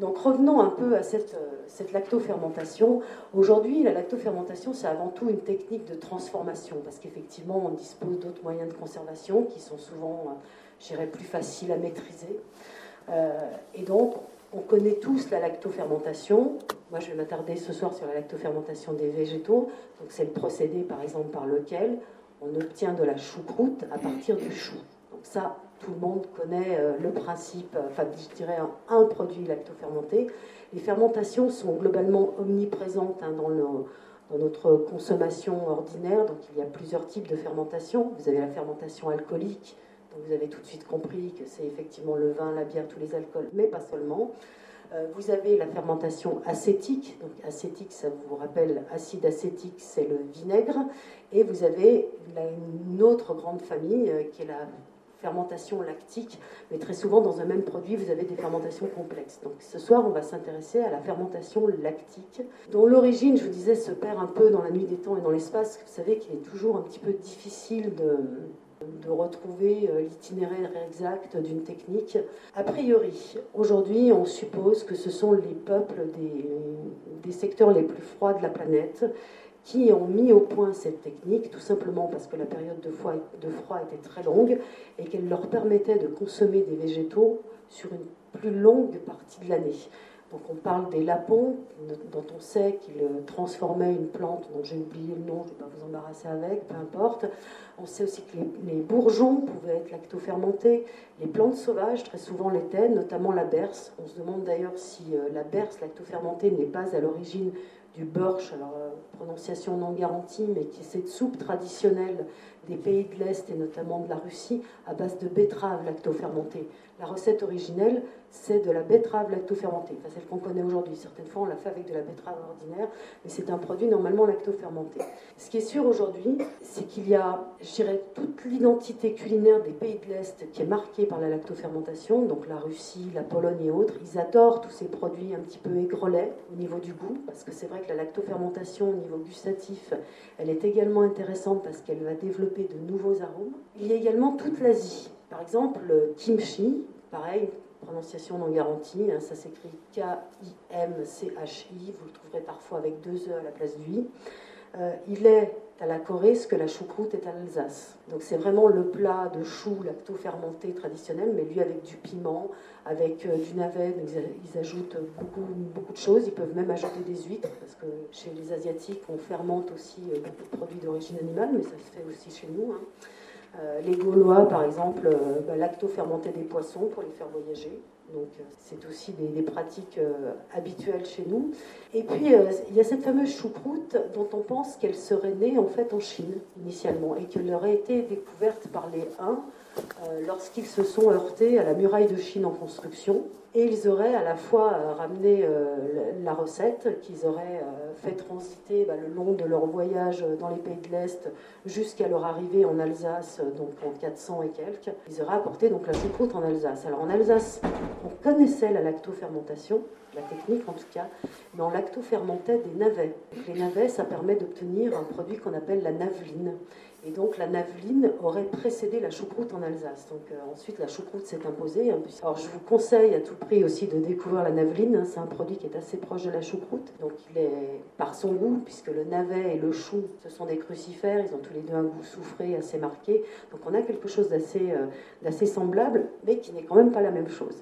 Donc revenons un peu à cette, euh, cette lactofermentation. Aujourd'hui, la lactofermentation, c'est avant tout une technique de transformation, parce qu'effectivement, on dispose d'autres moyens de conservation qui sont souvent, euh, je dirais, plus faciles à maîtriser. Euh, et donc, on connaît tous la lactofermentation. Moi, je vais m'attarder ce soir sur la lactofermentation des végétaux. Donc, c'est le procédé, par exemple, par lequel on obtient de la choucroute à partir du chou. Donc, ça, tout le monde connaît euh, le principe, enfin, je dirais, un, produit lactofermenté. Les fermentations sont globalement omniprésentes hein, dans, notre consommation ordinaire. Donc, il y a plusieurs types de fermentation. Vous avez la fermentation alcoolique, vous avez tout de suite compris que c'est effectivement le vin, la bière, tous les alcools, mais pas seulement. Euh, vous avez la fermentation acétique. Donc acétique, ça vous rappelle acide acétique, c'est le vinaigre. Et vous avez une autre grande famille euh, qui est la fermentation lactique, mais très souvent dans un même produit, vous avez des fermentations complexes. Donc ce soir, on va s'intéresser à la fermentation lactique, dont l'origine, je vous disais, se perd un peu dans la nuit des temps et dans l'espace. Vous savez qu'il est toujours un petit peu difficile de, retrouver euh, l'itinéraire exact d'une technique. A priori, aujourd'hui, on suppose que ce sont les peuples des, secteurs les plus froids de la planète qui ont mis au point cette technique, tout simplement parce que la période de froid, était très longue et qu'elle leur permettait de consommer des végétaux sur une plus longue partie de l'année. Donc on parle des lapons, dont on sait qu'ils transformaient une plante dont j'ai oublié le nom, je ne vais pas vous embarrasser avec, peu importe. On sait aussi que les, bourgeons pouvaient être lactofermentés, les plantes sauvages très souvent l'étaient, notamment la berce. On se demande d'ailleurs si euh, la berce lactofermentée n'est pas à l'origine du borsch, alors euh, prononciation non garantie, mais qui est cette soupe traditionnelle des pays de l'Est et notamment de la Russie à base de betterave lactofermentée. La recette originelle, c'est de la betterave lactofermentée, enfin celle qu'on connaît aujourd'hui. Certaines fois, on la fait avec de la betterave ordinaire, mais c'est un produit normalement lactofermenté. Ce qui est sûr aujourd'hui, c'est qu'il y a, je dirais, toute l'identité culinaire des pays de l'Est qui est marquée par la lactofermentation, donc la Russie, la Pologne et autres. Ils adorent tous ces produits un petit peu aigrelets au niveau du goût, parce que c'est vrai la lactofermentation au niveau gustatif, elle est également intéressante parce qu'elle va développer de nouveaux arômes. Il y a également toute l'Asie. Par exemple, le kimchi, pareil, prononciation non garantie, hein, ça s'écrit K-I-M-C-H-I, vous le trouverez parfois avec deux E à la place du I. Euh, il est à la Corée ce que la choucroute est à l'Alsace. Donc c'est vraiment le plat de chou lacto-fermenté traditionnel, mais lui avec du piment, avec euh, du navet, ils, ajoutent beaucoup, beaucoup de choses. Ils peuvent même ajouter des huîtres, parce que chez les Asiatiques, on fermente aussi euh, beaucoup de produits d'origine animale, mais ça se fait aussi chez nous. Hein. Les Gaulois, par exemple, bah, lacto-fermentaient des poissons pour les faire voyager. Donc, euh, c'est aussi des, pratiques habituelles chez nous. Et puis, il y a cette fameuse choucroute dont on pense qu'elle serait née en fait en Chine initialement et qu'elle aurait été découverte par les Huns lorsqu'ils se sont heurtés à la muraille de Chine en construction. Et ils auraient à la fois euh, ramené euh, la recette, qu'ils auraient euh, fait transiter bah, le long de leur voyage dans les pays de l'Est jusqu'à leur arrivée en Alsace, donc en 400 et quelques. Ils auraient apporté donc la choucroute en Alsace. Alors en Alsace, on connaissait la lactofermentation, la technique en tout cas, mais on lactofermentait des navets. les navets, ça permet d'obtenir un produit qu'on appelle la naveline. Et donc la naveline aurait précédé la choucroute en Alsace. Donc ensuite la choucroute s'est imposée. Alors je vous conseille à tout aussi de découvrir la naveline. Hein. c'est un produit qui est assez proche de la choucroute. Donc il est par son goût, puisque le navet et le chou, ce sont des crucifères. Ils ont tous les deux un goût soufré assez marqué. Donc on a quelque chose d'assez euh, semblable, mais qui n'est quand même pas la même chose.